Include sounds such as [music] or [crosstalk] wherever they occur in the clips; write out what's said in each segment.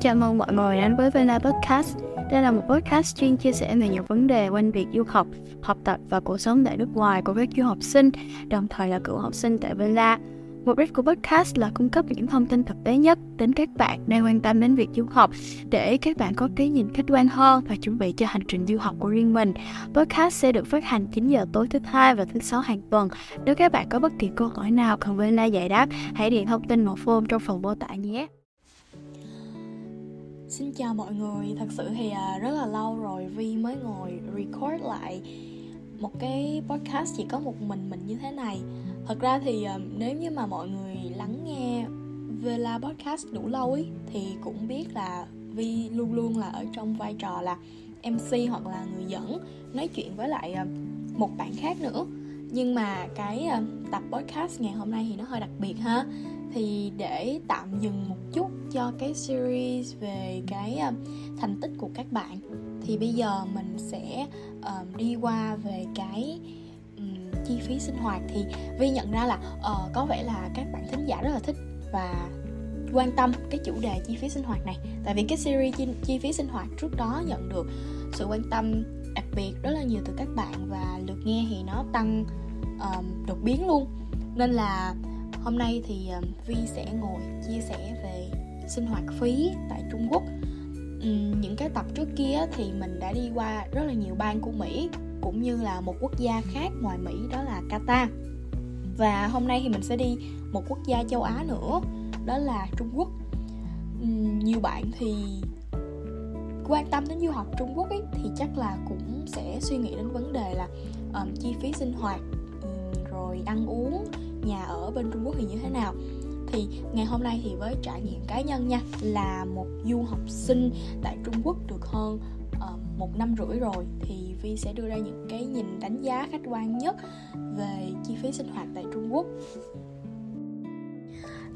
Chào mừng mọi người đến với Vela Podcast. Đây là một podcast chuyên chia sẻ về nhiều vấn đề quanh việc du học, học tập và cuộc sống tại nước ngoài của các du học sinh, đồng thời là cựu học sinh tại Vela. Mục đích của podcast là cung cấp những thông tin thực tế nhất đến các bạn đang quan tâm đến việc du học để các bạn có cái nhìn khách quan hơn và chuẩn bị cho hành trình du học của riêng mình. Podcast sẽ được phát hành 9 giờ tối thứ hai và thứ sáu hàng tuần. Nếu các bạn có bất kỳ câu hỏi nào cần Vena giải đáp, hãy điền thông tin một form trong phần mô tả nhé. Xin chào mọi người, thật sự thì à, rất là lâu rồi Vi mới ngồi record lại một cái podcast chỉ có một mình mình như thế này Thật ra thì ờ, nếu như mà mọi người lắng nghe Vela podcast đủ lâu ấy, thì cũng biết là Vi luôn luôn là ở trong vai trò là MC hoặc là người dẫn, nói chuyện với lại ờ, một bạn khác nữa. Nhưng mà cái ờ, tập podcast ngày hôm nay thì nó hơi đặc biệt ha. Thì để tạm dừng một chút cho cái series về cái thành tích của các bạn, thì bây giờ mình sẽ đi qua về cái chi phí sinh hoạt thì vi nhận ra là uh, có vẻ là các bạn thính giả rất là thích và quan tâm cái chủ đề chi phí sinh hoạt này. Tại vì cái series chi, chi phí sinh hoạt trước đó nhận được sự quan tâm đặc biệt rất là nhiều từ các bạn và lượt nghe thì nó tăng um, đột biến luôn. Nên là hôm nay thì um, vi sẽ ngồi chia sẻ về sinh hoạt phí tại trung quốc. Những cái tập trước kia thì mình đã đi qua rất là nhiều bang của mỹ cũng như là một quốc gia khác ngoài mỹ đó là qatar. Và hôm nay thì mình sẽ đi một quốc gia châu á nữa đó là trung quốc. Nhiều bạn thì quan tâm đến du học trung quốc ấy, thì chắc là cũng sẽ suy nghĩ đến vấn đề là um, chi phí sinh hoạt um, rồi ăn uống nhà ở bên Trung Quốc thì như thế nào. Thì ngày hôm nay thì với trải nghiệm cá nhân nha là một du học sinh tại Trung Quốc được hơn uh, một năm rưỡi rồi thì Vi sẽ đưa ra những cái nhìn đánh giá khách quan nhất về chi phí sinh hoạt tại Trung Quốc.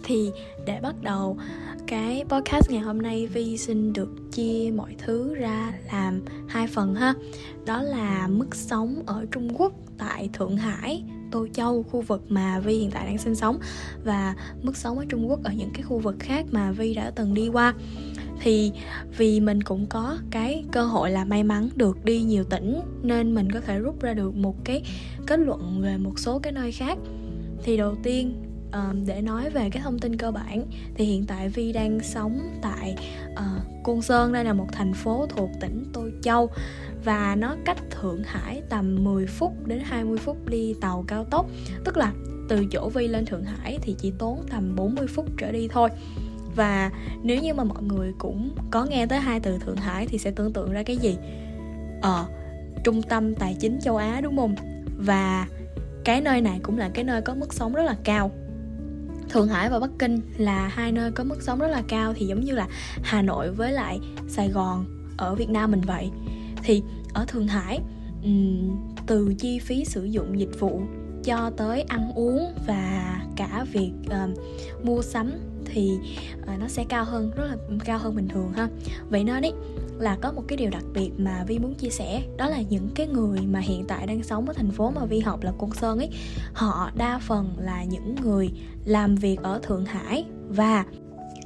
Thì để bắt đầu cái podcast ngày hôm nay Vi xin được chia mọi thứ ra làm hai phần ha. Đó là mức sống ở Trung Quốc tại Thượng Hải Tô Châu, khu vực mà Vi hiện tại đang sinh sống và mức sống ở Trung Quốc ở những cái khu vực khác mà Vi đã từng đi qua thì vì mình cũng có cái cơ hội là may mắn được đi nhiều tỉnh nên mình có thể rút ra được một cái kết luận về một số cái nơi khác. Thì đầu tiên um, để nói về cái thông tin cơ bản thì hiện tại Vi đang sống tại uh, Côn Sơn đây là một thành phố thuộc tỉnh Tô Châu và nó cách Thượng Hải tầm 10 phút đến 20 phút đi tàu cao tốc. Tức là từ chỗ Vi lên Thượng Hải thì chỉ tốn tầm 40 phút trở đi thôi và nếu như mà mọi người cũng có nghe tới hai từ Thượng Hải thì sẽ tưởng tượng ra cái gì? Ờ trung tâm tài chính châu Á đúng không? Và cái nơi này cũng là cái nơi có mức sống rất là cao. Thượng Hải và Bắc Kinh là hai nơi có mức sống rất là cao thì giống như là Hà Nội với lại Sài Gòn ở Việt Nam mình vậy. Thì ở Thượng Hải từ chi phí sử dụng dịch vụ cho tới ăn uống và cả việc uh, mua sắm thì uh, nó sẽ cao hơn rất là cao hơn bình thường ha. Vậy nên đấy là có một cái điều đặc biệt mà vi muốn chia sẻ đó là những cái người mà hiện tại đang sống ở thành phố mà vi học là côn sơn ấy họ đa phần là những người làm việc ở thượng hải và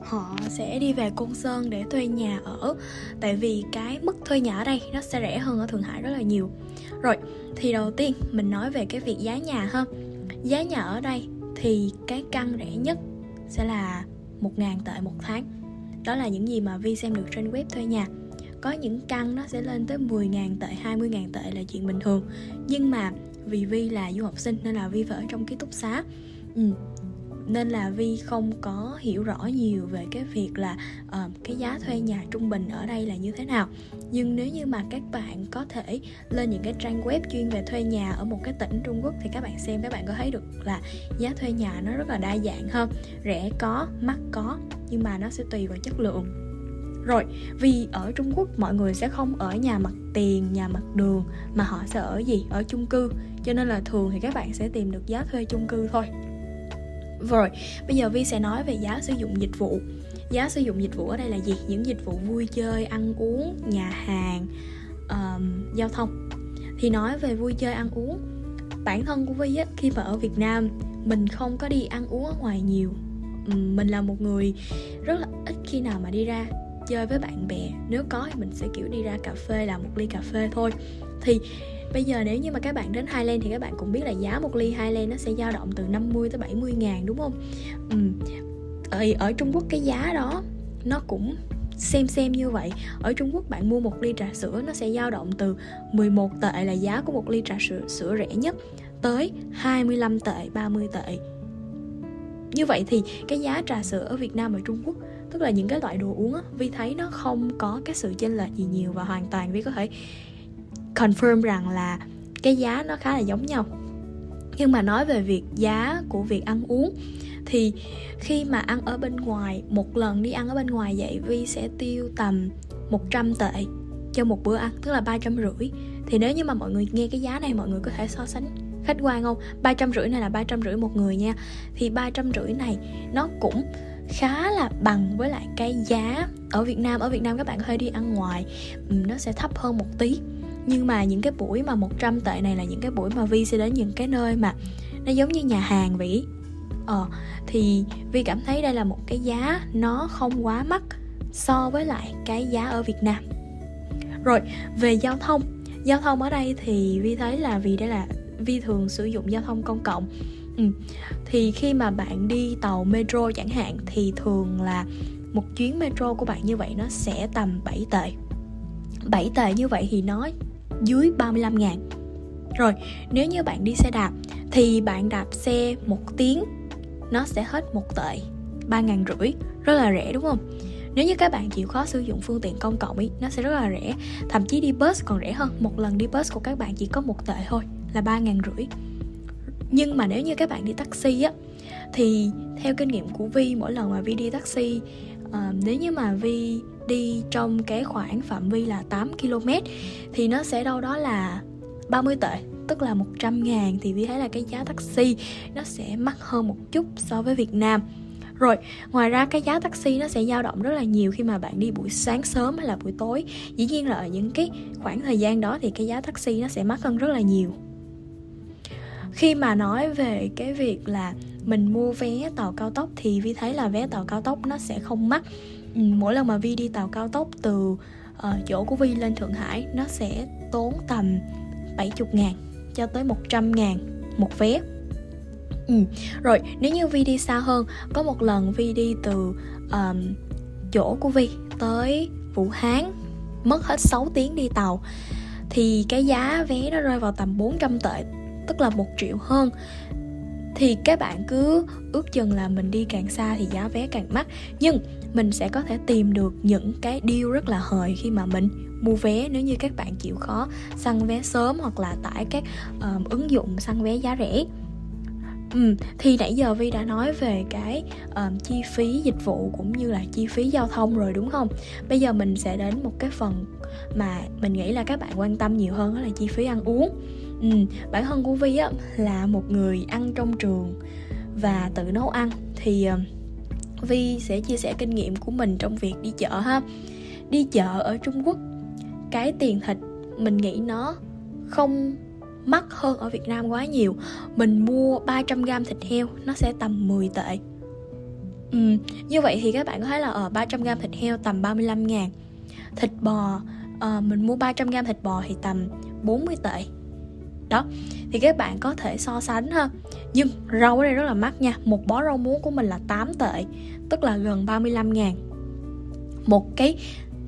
họ sẽ đi về Côn Sơn để thuê nhà ở. Tại vì cái mức thuê nhà ở đây nó sẽ rẻ hơn ở Thượng Hải rất là nhiều. Rồi, thì đầu tiên mình nói về cái việc giá nhà ha. Giá nhà ở đây thì cái căn rẻ nhất sẽ là 1.000 tệ một tháng. Đó là những gì mà Vi xem được trên web thuê nhà Có những căn nó sẽ lên tới 10.000 tệ, 20.000 tệ là chuyện bình thường. Nhưng mà vì Vi là du học sinh nên là Vi phải ở trong ký túc xá. Ừ, nên là vi không có hiểu rõ nhiều về cái việc là uh, cái giá thuê nhà trung bình ở đây là như thế nào. Nhưng nếu như mà các bạn có thể lên những cái trang web chuyên về thuê nhà ở một cái tỉnh trung quốc thì các bạn xem các bạn có thấy được là giá thuê nhà nó rất là đa dạng hơn rẻ có mắc có nhưng mà nó sẽ tùy vào chất lượng. Rồi vì ở trung quốc mọi người sẽ không ở nhà mặt tiền nhà mặt đường mà họ sẽ ở gì? Ở chung cư. Cho nên là thường thì các bạn sẽ tìm được giá thuê chung cư thôi rồi, bây giờ Vi sẽ nói về giá sử dụng dịch vụ. Giá sử dụng dịch vụ ở đây là gì? Những dịch vụ vui chơi, ăn uống, nhà hàng, um, giao thông. Thì nói về vui chơi, ăn uống Bản thân của Vi á, khi mà ở Việt Nam mình không có đi ăn uống ở ngoài nhiều. Mình là một người rất là ít khi nào mà đi ra chơi với bạn bè. Nếu có thì mình sẽ kiểu đi ra cà phê làm một ly cà phê thôi. Thì bây giờ nếu như mà các bạn đến Highland thì các bạn cũng biết là giá một ly Highland nó sẽ dao động từ 50 tới 70 ngàn đúng không ừ. ở, ở Trung Quốc cái giá đó nó cũng xem xem như vậy ở Trung Quốc bạn mua một ly trà sữa nó sẽ dao động từ 11 tệ là giá của một ly trà sữa, sữa rẻ nhất tới 25 tệ 30 tệ như vậy thì cái giá trà sữa ở Việt Nam và Trung Quốc tức là những cái loại đồ uống á, Vi thấy nó không có cái sự chênh lệch gì nhiều và hoàn toàn Vi có thể confirm rằng là cái giá nó khá là giống nhau. Nhưng mà nói về việc giá của việc ăn uống, thì khi mà ăn ở bên ngoài, một lần đi ăn ở bên ngoài vậy Vi sẽ tiêu tầm 100 tệ cho một bữa ăn, tức là ba trăm rưỡi. Thì nếu như mà mọi người nghe cái giá này, mọi người có thể so sánh khách quan không? Ba trăm rưỡi này là ba trăm rưỡi một người nha. Thì ba trăm rưỡi này nó cũng khá là bằng với lại cái giá ở Việt Nam. Ở Việt Nam các bạn có thể đi ăn ngoài ừ, nó sẽ thấp hơn một tí nhưng mà những cái buổi mà 100 tệ này là những cái buổi mà Vi sẽ đến những cái nơi mà nó giống như nhà hàng vậy. Ờ thì Vi cảm thấy đây là một cái giá nó không quá mắc so với lại cái giá ở Việt Nam. Rồi, về giao thông. Giao thông ở đây thì Vi thấy là vì đây là Vi thường sử dụng giao thông công cộng. Ừ. thì khi mà bạn đi tàu metro chẳng hạn thì thường là một chuyến metro của bạn như vậy nó sẽ tầm 7 tệ. 7 tệ như vậy thì nó dưới 35 ngàn. Rồi nếu như bạn đi xe đạp Thì bạn đạp xe một tiếng Nó sẽ hết một tệ ba ngàn rưỡi. Rất là rẻ đúng không? Nếu như các bạn chịu khó sử dụng phương tiện công cộng ý, nó sẽ rất là rẻ. Thậm chí đi bus còn rẻ hơn. Một lần đi bus của các bạn chỉ có một tệ thôi Là ba ngàn rưỡi. Nhưng mà nếu như các bạn đi taxi á Thì theo kinh nghiệm của Vi Mỗi lần mà Vi đi taxi uh, Nếu như mà Vi đi trong cái khoảng phạm vi là 8 km thì nó sẽ đâu đó là 30 tệ tức là 100 ngàn thì Vi thấy là cái giá taxi nó sẽ mắc hơn một chút so với Việt Nam rồi, ngoài ra cái giá taxi nó sẽ dao động rất là nhiều khi mà bạn đi buổi sáng sớm hay là buổi tối. Dĩ nhiên là ở những cái khoảng thời gian đó thì cái giá taxi nó sẽ mắc hơn rất là nhiều. Khi mà nói về cái việc là mình mua vé tàu cao tốc thì Vi thấy là vé tàu cao tốc nó sẽ không mắc mỗi lần mà Vi đi tàu cao tốc từ uh, chỗ của Vi lên Thượng Hải nó sẽ tốn tầm 70 ngàn cho tới 100 ngàn một vé ừ. Rồi nếu như Vi đi xa hơn Có một lần Vi đi từ um, chỗ của Vi tới Vũ Hán Mất hết 6 tiếng đi tàu Thì cái giá vé nó rơi vào tầm 400 tệ Tức là 1 triệu hơn thì các bạn cứ ước chừng là mình đi càng xa thì giá vé càng mắc nhưng mình sẽ có thể tìm được những cái deal rất là hời khi mà mình mua vé nếu như các bạn chịu khó săn vé sớm hoặc là tải các um, ứng dụng săn vé giá rẻ Ừ, thì nãy giờ Vi đã nói về cái um, chi phí dịch vụ cũng như là chi phí giao thông rồi đúng không? Bây giờ mình sẽ đến một cái phần mà mình nghĩ là các bạn quan tâm nhiều hơn đó là chi phí ăn uống ừ, bản thân của vi á là một người ăn trong trường và tự nấu ăn thì uh, vi sẽ chia sẻ kinh nghiệm của mình trong việc đi chợ ha. Đi chợ ở trung quốc cái tiền thịt mình nghĩ nó không mắc hơn ở Việt Nam quá nhiều. Mình mua 300g thịt heo Nó sẽ tầm 10 tệ. Ừ, Như vậy thì các bạn có thấy là ờ, ở 300g thịt heo tầm 35 ngàn. Thịt bò uh, Mình mua 300g thịt bò thì tầm 40 tệ đó. Thì các bạn có thể so sánh ha. Nhưng rau ở đây rất là mắc nha. Một bó rau muống của mình là 8 tệ tức là gần 35 ngàn. Một cái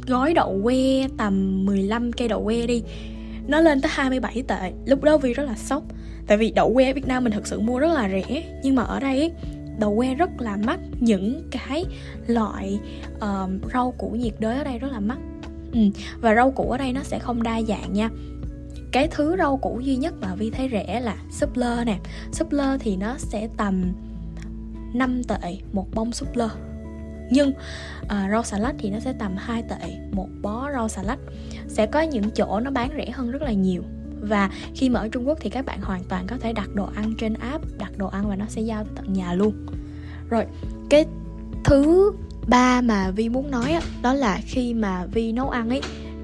gói đậu que tầm 15 cây đậu que đi nó lên tới 27 tệ. Lúc đó vì rất là sốc tại vì đậu que ở Việt Nam mình thực sự mua rất là rẻ. Nhưng mà ở đây đậu que rất là mắc. Những cái loại uh, rau củ nhiệt đới ở đây rất là mắc. Ừ. và rau củ ở đây nó sẽ không đa dạng nha cái thứ rau củ duy nhất mà vi thấy rẻ là súp lơ nè. Súp lơ thì nó sẽ tầm 5 tệ một bông súp lơ nhưng à, rau xà lách thì nó sẽ tầm 2 tệ một bó rau xà lách sẽ có những chỗ nó bán rẻ hơn rất là nhiều. Và khi mà ở Trung Quốc thì các bạn hoàn toàn có thể đặt đồ ăn trên app đặt đồ ăn và nó sẽ giao tận nhà luôn. Rồi cái thứ ba mà vi muốn nói đó là khi mà vi nấu ăn ấy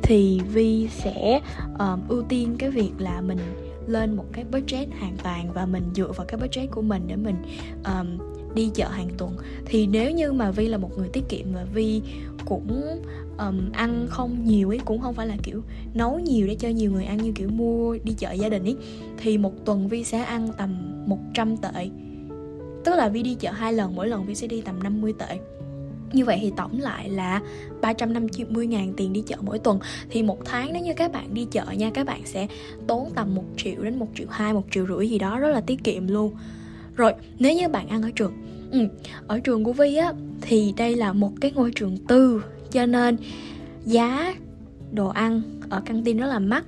thì vi sẽ um, ưu tiên cái việc là mình lên một cái budget hoàn toàn và mình dựa vào cái budget của mình để mình um, đi chợ hàng tuần. Thì nếu như mà vi là một người tiết kiệm và vi cũng um, ăn không nhiều ấy cũng không phải là kiểu nấu nhiều để cho nhiều người ăn như kiểu mua đi chợ gia đình ấy thì một tuần vi sẽ ăn tầm 100 tệ. Tức là vi đi chợ hai lần mỗi lần vi sẽ đi tầm 50 tệ như vậy thì tổng lại là 350 ngàn tiền đi chợ mỗi tuần. Thì một tháng nếu như các bạn đi chợ nha Các bạn sẽ tốn tầm 1 triệu đến 1 triệu 2, 1 triệu rưỡi gì đó Rất là tiết kiệm luôn. Rồi nếu như bạn ăn ở trường ừ, Ở trường của Vi á Thì đây là một cái ngôi trường tư. Cho nên giá đồ ăn ở căng tin rất là mắc.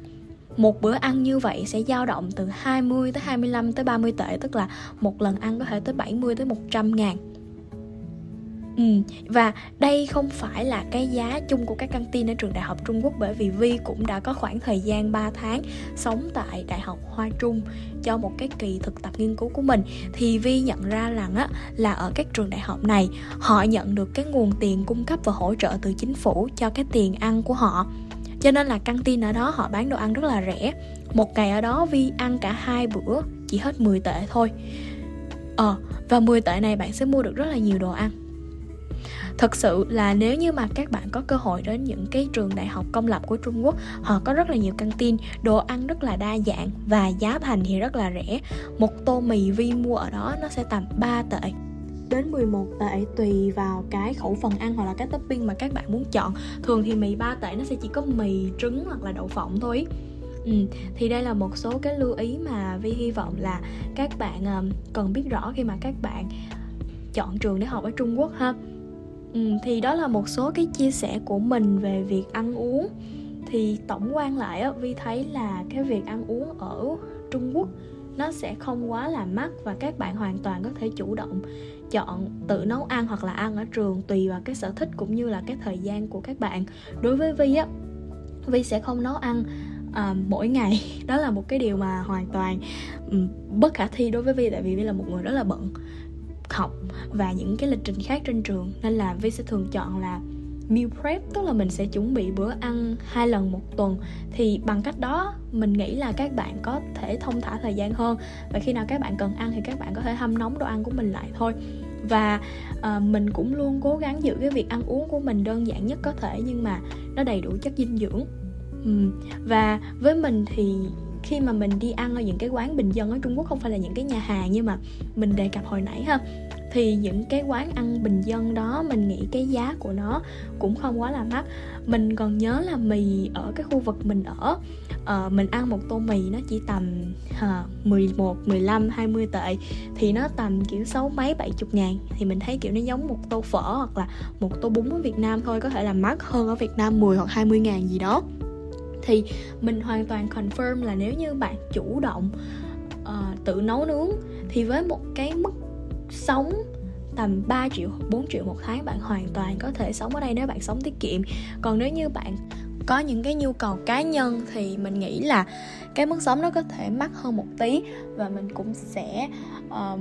Một bữa ăn như vậy sẽ dao động từ 20 tới 25 tới 30 tệ Tức là một lần ăn có thể tới 70 tới 100 ngàn. Ừ, và đây không phải là cái giá chung của các căng tin ở trường đại học Trung Quốc bởi vì Vi cũng đã có khoảng thời gian 3 tháng sống tại Đại học Hoa Trung cho một cái kỳ thực tập nghiên cứu của mình. Thì Vi nhận ra rằng á là ở các trường đại học này họ nhận được cái nguồn tiền cung cấp và hỗ trợ từ chính phủ cho cái tiền ăn của họ. Cho nên là căng tin ở đó họ bán đồ ăn rất là rẻ. Một ngày ở đó Vi ăn cả hai bữa chỉ hết 10 tệ thôi. Ờ, và 10 tệ này bạn sẽ mua được rất là nhiều đồ ăn thật sự là nếu như mà các bạn có cơ hội đến những cái trường đại học công lập của Trung Quốc họ có rất là nhiều căng tin đồ ăn rất là đa dạng và giá thành thì rất là rẻ. Một tô mì vi mua ở đó nó sẽ tầm 3 tệ. Đến 11 tệ tùy vào cái khẩu phần ăn hoặc là cái topping mà các bạn muốn chọn. Thường thì mì 3 tệ nó sẽ chỉ có mì trứng hoặc là đậu phộng thôi. Ừ, thì đây là một số cái lưu ý mà Vi hy vọng là các bạn um, cần biết rõ khi mà các bạn chọn trường để học ở Trung Quốc ha ừ, thì đó là một số cái chia sẻ của mình về việc ăn uống. Thì tổng quan lại á vi thấy là cái việc ăn uống ở trung quốc nó sẽ không quá là mắc và các bạn hoàn toàn có thể chủ động chọn tự nấu ăn hoặc là ăn ở trường tùy vào cái sở thích cũng như là cái thời gian của các bạn. Đối với vi á vi sẽ không nấu ăn à, mỗi ngày. [laughs] Đó là một cái điều mà hoàn toàn um, bất khả thi đối với vi tại vì vi là một người rất là bận học và những cái lịch trình khác trên trường. Nên là Vi sẽ thường chọn là meal prep tức là mình sẽ chuẩn bị bữa ăn hai lần một tuần. Thì bằng cách đó mình nghĩ là các bạn có thể thông thả thời gian hơn. Và khi nào các bạn cần ăn thì các bạn có thể hâm nóng đồ ăn của mình lại thôi. Và uh, mình cũng luôn cố gắng giữ cái việc ăn uống của mình đơn giản nhất có thể nhưng mà nó đầy đủ chất dinh dưỡng. Uhm. và với mình thì khi mà mình đi ăn ở những cái quán bình dân ở Trung Quốc không phải là những cái nhà hàng nhưng mà mình đề cập hồi nãy ha thì những cái quán ăn bình dân đó mình nghĩ cái giá của nó cũng không quá là mắc. Mình còn nhớ là mì ở cái khu vực mình ở uh, mình ăn một tô mì nó chỉ tầm uh, 11, 15, 20 tệ thì nó tầm kiểu sáu mấy bảy chục ngàn. Thì mình thấy kiểu nó giống một tô phở hoặc là một tô bún ở Việt Nam thôi có thể là mắc hơn ở Việt Nam 10 hoặc 20 ngàn gì đó thì mình hoàn toàn confirm là nếu như bạn chủ động uh, tự nấu nướng thì với một cái mức sống tầm 3 triệu 4 triệu một tháng bạn hoàn toàn có thể sống ở đây nếu bạn sống tiết kiệm. Còn nếu như bạn có những cái nhu cầu cá nhân thì mình nghĩ là cái mức sống nó có thể mắc hơn một tí và mình cũng sẽ um,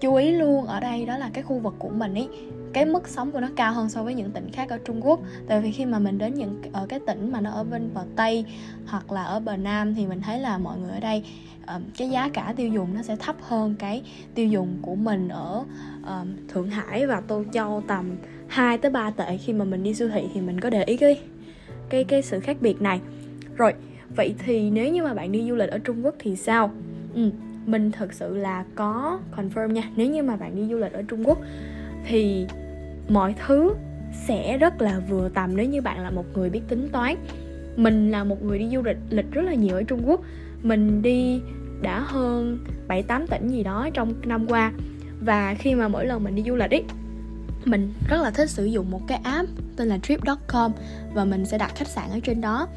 chú ý luôn ở đây đó là cái khu vực của mình ấy cái mức sống của nó cao hơn so với những tỉnh khác ở Trung Quốc. Tại vì khi mà mình đến những ở cái tỉnh mà nó ở bên bờ Tây hoặc là ở bờ Nam thì mình thấy là mọi người ở đây ờ, cái giá cả tiêu dùng nó sẽ thấp hơn cái tiêu dùng của mình ở um, Thượng Hải và Tô Châu tầm 2 tới 3 tệ. Khi mà mình đi siêu thị thì mình có để ý cái cái cái sự khác biệt này. Rồi vậy thì nếu như mà bạn đi du lịch ở Trung Quốc thì sao? Ừ, mình thực sự là có confirm nha. Nếu như mà bạn đi du lịch ở Trung Quốc, thì mọi thứ sẽ rất là vừa tầm nếu như bạn là một người biết tính toán. Mình là một người đi du lịch lịch rất là nhiều ở Trung Quốc. Mình đi đã hơn 7 8 tỉnh gì đó trong năm qua. Và khi mà mỗi lần mình đi du lịch ấy, mình rất là thích sử dụng một cái app tên là trip.com và mình sẽ đặt khách sạn ở trên đó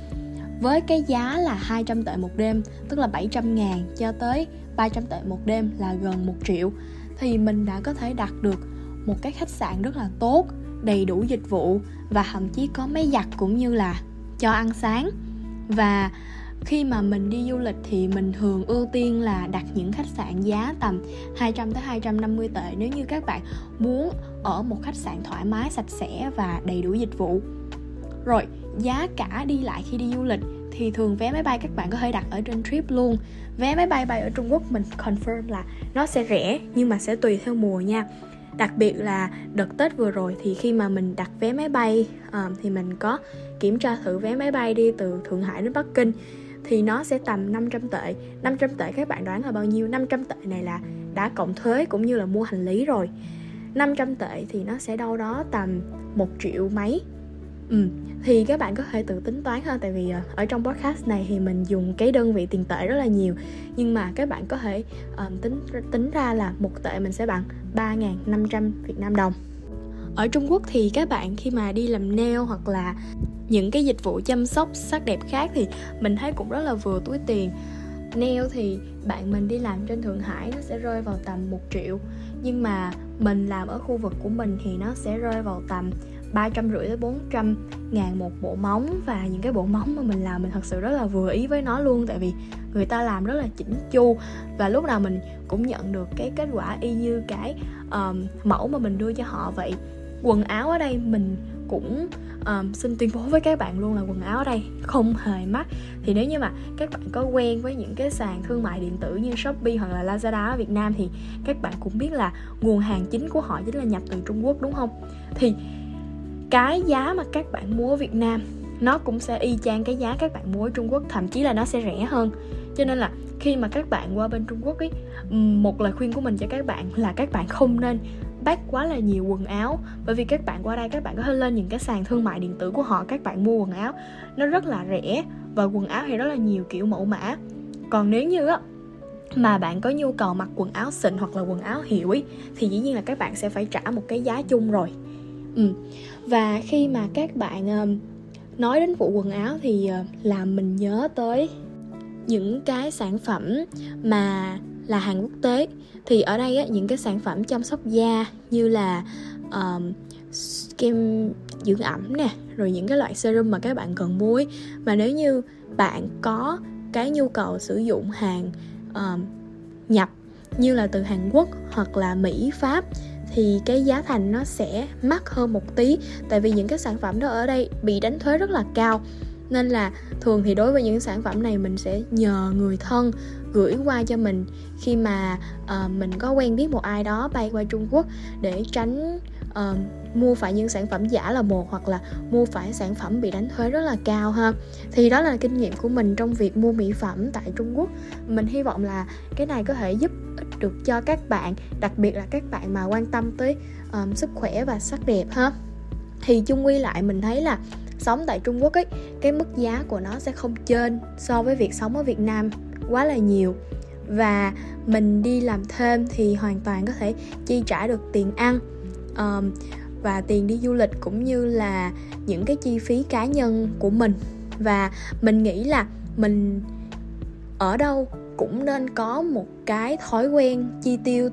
với cái giá là 200 tệ một đêm, tức là 700 ngàn cho tới 300 tệ một đêm là gần 1 triệu thì mình đã có thể đặt được một cái khách sạn rất là tốt đầy đủ dịch vụ và thậm chí có máy giặt cũng như là cho ăn sáng và khi mà mình đi du lịch thì mình thường ưu tiên là đặt những khách sạn giá tầm 200 tới 250 tệ nếu như các bạn muốn ở một khách sạn thoải mái, sạch sẽ và đầy đủ dịch vụ. Rồi, giá cả đi lại khi đi du lịch thì thường vé máy bay các bạn có thể đặt ở trên trip luôn. Vé máy bay bay ở Trung Quốc mình confirm là nó sẽ rẻ nhưng mà sẽ tùy theo mùa nha. Đặc biệt là đợt Tết vừa rồi thì khi mà mình đặt vé máy bay uh, thì mình có kiểm tra thử vé máy bay đi từ Thượng Hải đến Bắc Kinh thì nó sẽ tầm 500 tệ. 500 tệ các bạn đoán là bao nhiêu? 500 tệ này là đã cộng thuế cũng như là mua hành lý rồi. 500 tệ thì nó sẽ đâu đó tầm 1 triệu mấy. Ừ, thì các bạn có thể tự tính toán ha tại vì ờ, ở trong podcast này thì mình dùng cái đơn vị tiền tệ rất là nhiều. Nhưng mà các bạn có thể um, tính tính ra là một tệ mình sẽ bằng 3.500 Việt Nam đồng. Ở Trung Quốc thì các bạn khi mà đi làm nail hoặc là những cái dịch vụ chăm sóc sắc đẹp khác thì mình thấy cũng rất là vừa túi tiền. Nail thì bạn mình đi làm trên Thượng Hải nó sẽ rơi vào tầm 1 triệu nhưng mà mình làm ở khu vực của mình thì nó sẽ rơi vào tầm ba trăm rưỡi tới bốn trăm ngàn một bộ móng và những cái bộ móng mà mình làm mình thật sự rất là vừa ý với nó luôn tại vì người ta làm rất là chỉnh chu và lúc nào mình cũng nhận được cái kết quả y như cái um, mẫu mà mình đưa cho họ. Vậy quần áo ở đây mình cũng um, xin tuyên bố với các bạn luôn là quần áo ở đây không hề mắc. Thì nếu như mà các bạn có quen với những cái sàn thương mại điện tử như Shopee hoặc là Lazada ở Việt Nam thì các bạn cũng biết là nguồn hàng chính của họ chính là nhập từ Trung Quốc đúng không? Thì cái giá mà các bạn mua ở Việt Nam, nó cũng sẽ y chang cái giá các bạn mua ở Trung Quốc, thậm chí là nó sẽ rẻ hơn. Cho nên là khi mà các bạn qua bên Trung Quốc ấy một lời khuyên của mình cho các bạn là các bạn không nên bác quá là nhiều quần áo. Bởi vì các bạn qua đây, các bạn có thể lên những cái sàn thương mại điện tử của họ, các bạn mua quần áo, nó rất là rẻ và quần áo thì rất là nhiều kiểu mẫu mã. Còn nếu như á, mà bạn có nhu cầu mặc quần áo xịn hoặc là quần áo hiệu ấy, thì dĩ nhiên là các bạn sẽ phải trả một cái giá chung rồi ừ. và khi mà các bạn um, nói đến vụ quần áo thì uh, làm mình nhớ tới những cái sản phẩm mà là hàng quốc tế thì ở đây á, những cái sản phẩm chăm sóc da như là ờ, um, kem dưỡng ẩm nè rồi những cái loại serum mà các bạn cần mua ấy. mà nếu như bạn có cái nhu cầu sử dụng hàng um, nhập như là từ Hàn Quốc hoặc là Mỹ Pháp thì cái giá thành nó sẽ mắc hơn một tí. Tại vì những cái sản phẩm đó ở đây bị đánh thuế rất là cao. Nên là thường thì đối với những sản phẩm này mình sẽ nhờ người thân gửi qua cho mình. Khi mà uh, mình có quen biết một ai đó bay qua Trung Quốc để tránh uh, mua phải những sản phẩm giả là một hoặc là mua phải sản phẩm bị đánh thuế rất là cao ha. Thì đó là kinh nghiệm của mình trong việc mua mỹ phẩm tại Trung Quốc. Mình hy vọng là cái này có thể giúp ích được cho các bạn đặc biệt là các bạn mà quan tâm tới um, sức khỏe và sắc đẹp ha. Thì chung quy lại mình thấy là sống tại Trung Quốc ấy cái mức giá của nó sẽ không trên so với việc sống ở Việt Nam quá là nhiều. Và mình đi làm thêm thì hoàn toàn có thể chi trả được tiền ăn um, và tiền đi du lịch cũng như là những cái chi phí cá nhân của mình. Và mình nghĩ là mình ở đâu cũng nên có một cái thói quen chi tiêu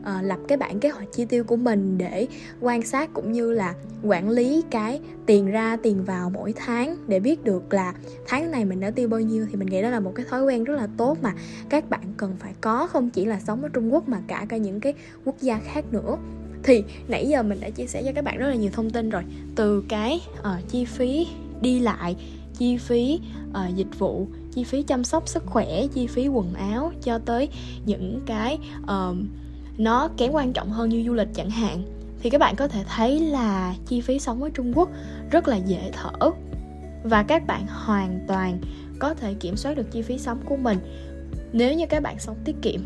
uh, lập cái bảng kế hoạch chi tiêu của mình để quan sát cũng như là quản lý cái tiền ra tiền vào mỗi tháng để biết được là tháng này mình đã tiêu bao nhiêu. Thì mình nghĩ đó là một cái thói quen rất là tốt mà các bạn cần phải có không chỉ là sống ở Trung Quốc mà cả cả những cái quốc gia khác nữa. Thì nãy giờ mình đã chia sẻ cho các bạn rất là nhiều thông tin rồi. Từ cái uh, chi phí đi lại chi phí uh, dịch vụ chi phí chăm sóc sức khỏe chi phí quần áo cho tới những cái uh, nó kém quan trọng hơn như du lịch chẳng hạn. Thì các bạn có thể thấy là chi phí sống ở Trung Quốc rất là dễ thở. Và các bạn hoàn toàn có thể kiểm soát được chi phí sống của mình nếu như các bạn sống tiết kiệm.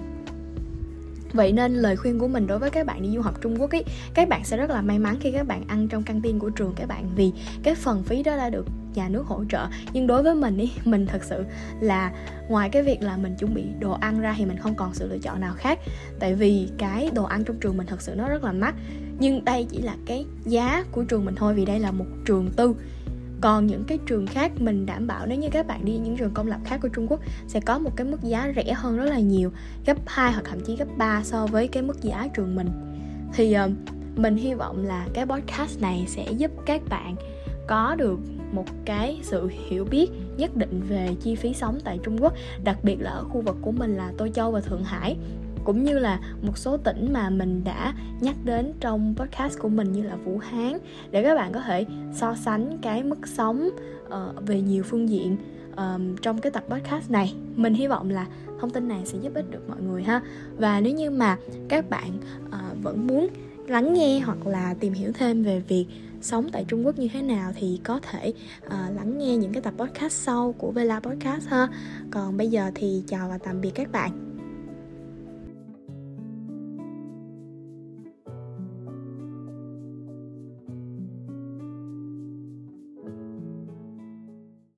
Vậy nên lời khuyên của mình đối với các bạn đi du học Trung Quốc ấy các bạn sẽ rất là may mắn khi các bạn ăn trong căng tin của trường các bạn vì cái phần phí đó đã được nhà nước hỗ trợ. Nhưng đối với mình ý mình thật sự là ngoài cái việc là mình chuẩn bị đồ ăn ra thì mình không còn sự lựa chọn nào khác. Tại vì cái đồ ăn trong trường mình thật sự nó rất là mắc. Nhưng đây chỉ là cái giá của trường mình thôi vì đây là một trường tư. Còn những cái trường khác mình đảm bảo nếu như các bạn đi những trường công lập khác của Trung Quốc sẽ có một cái mức giá rẻ hơn rất là nhiều gấp 2 hoặc thậm chí gấp 3 so với cái mức giá trường mình. Thì uh, mình hy vọng là cái podcast này sẽ giúp các bạn có được một cái sự hiểu biết nhất định về chi phí sống tại Trung Quốc đặc biệt là ở khu vực của mình là Tô Châu và Thượng Hải. Cũng như là một số tỉnh mà mình đã nhắc đến trong podcast của mình như là Vũ Hán để các bạn có thể so sánh cái mức sống uh, về nhiều phương diện um, trong cái tập podcast này. Mình hy vọng là thông tin này sẽ giúp ích được mọi người ha. Và nếu như mà các bạn uh, vẫn muốn lắng nghe hoặc là tìm hiểu thêm về việc sống tại Trung Quốc như thế nào thì có thể uh, lắng nghe những cái tập podcast sau của Vela Podcast ha. Còn bây giờ thì chào và tạm biệt các bạn.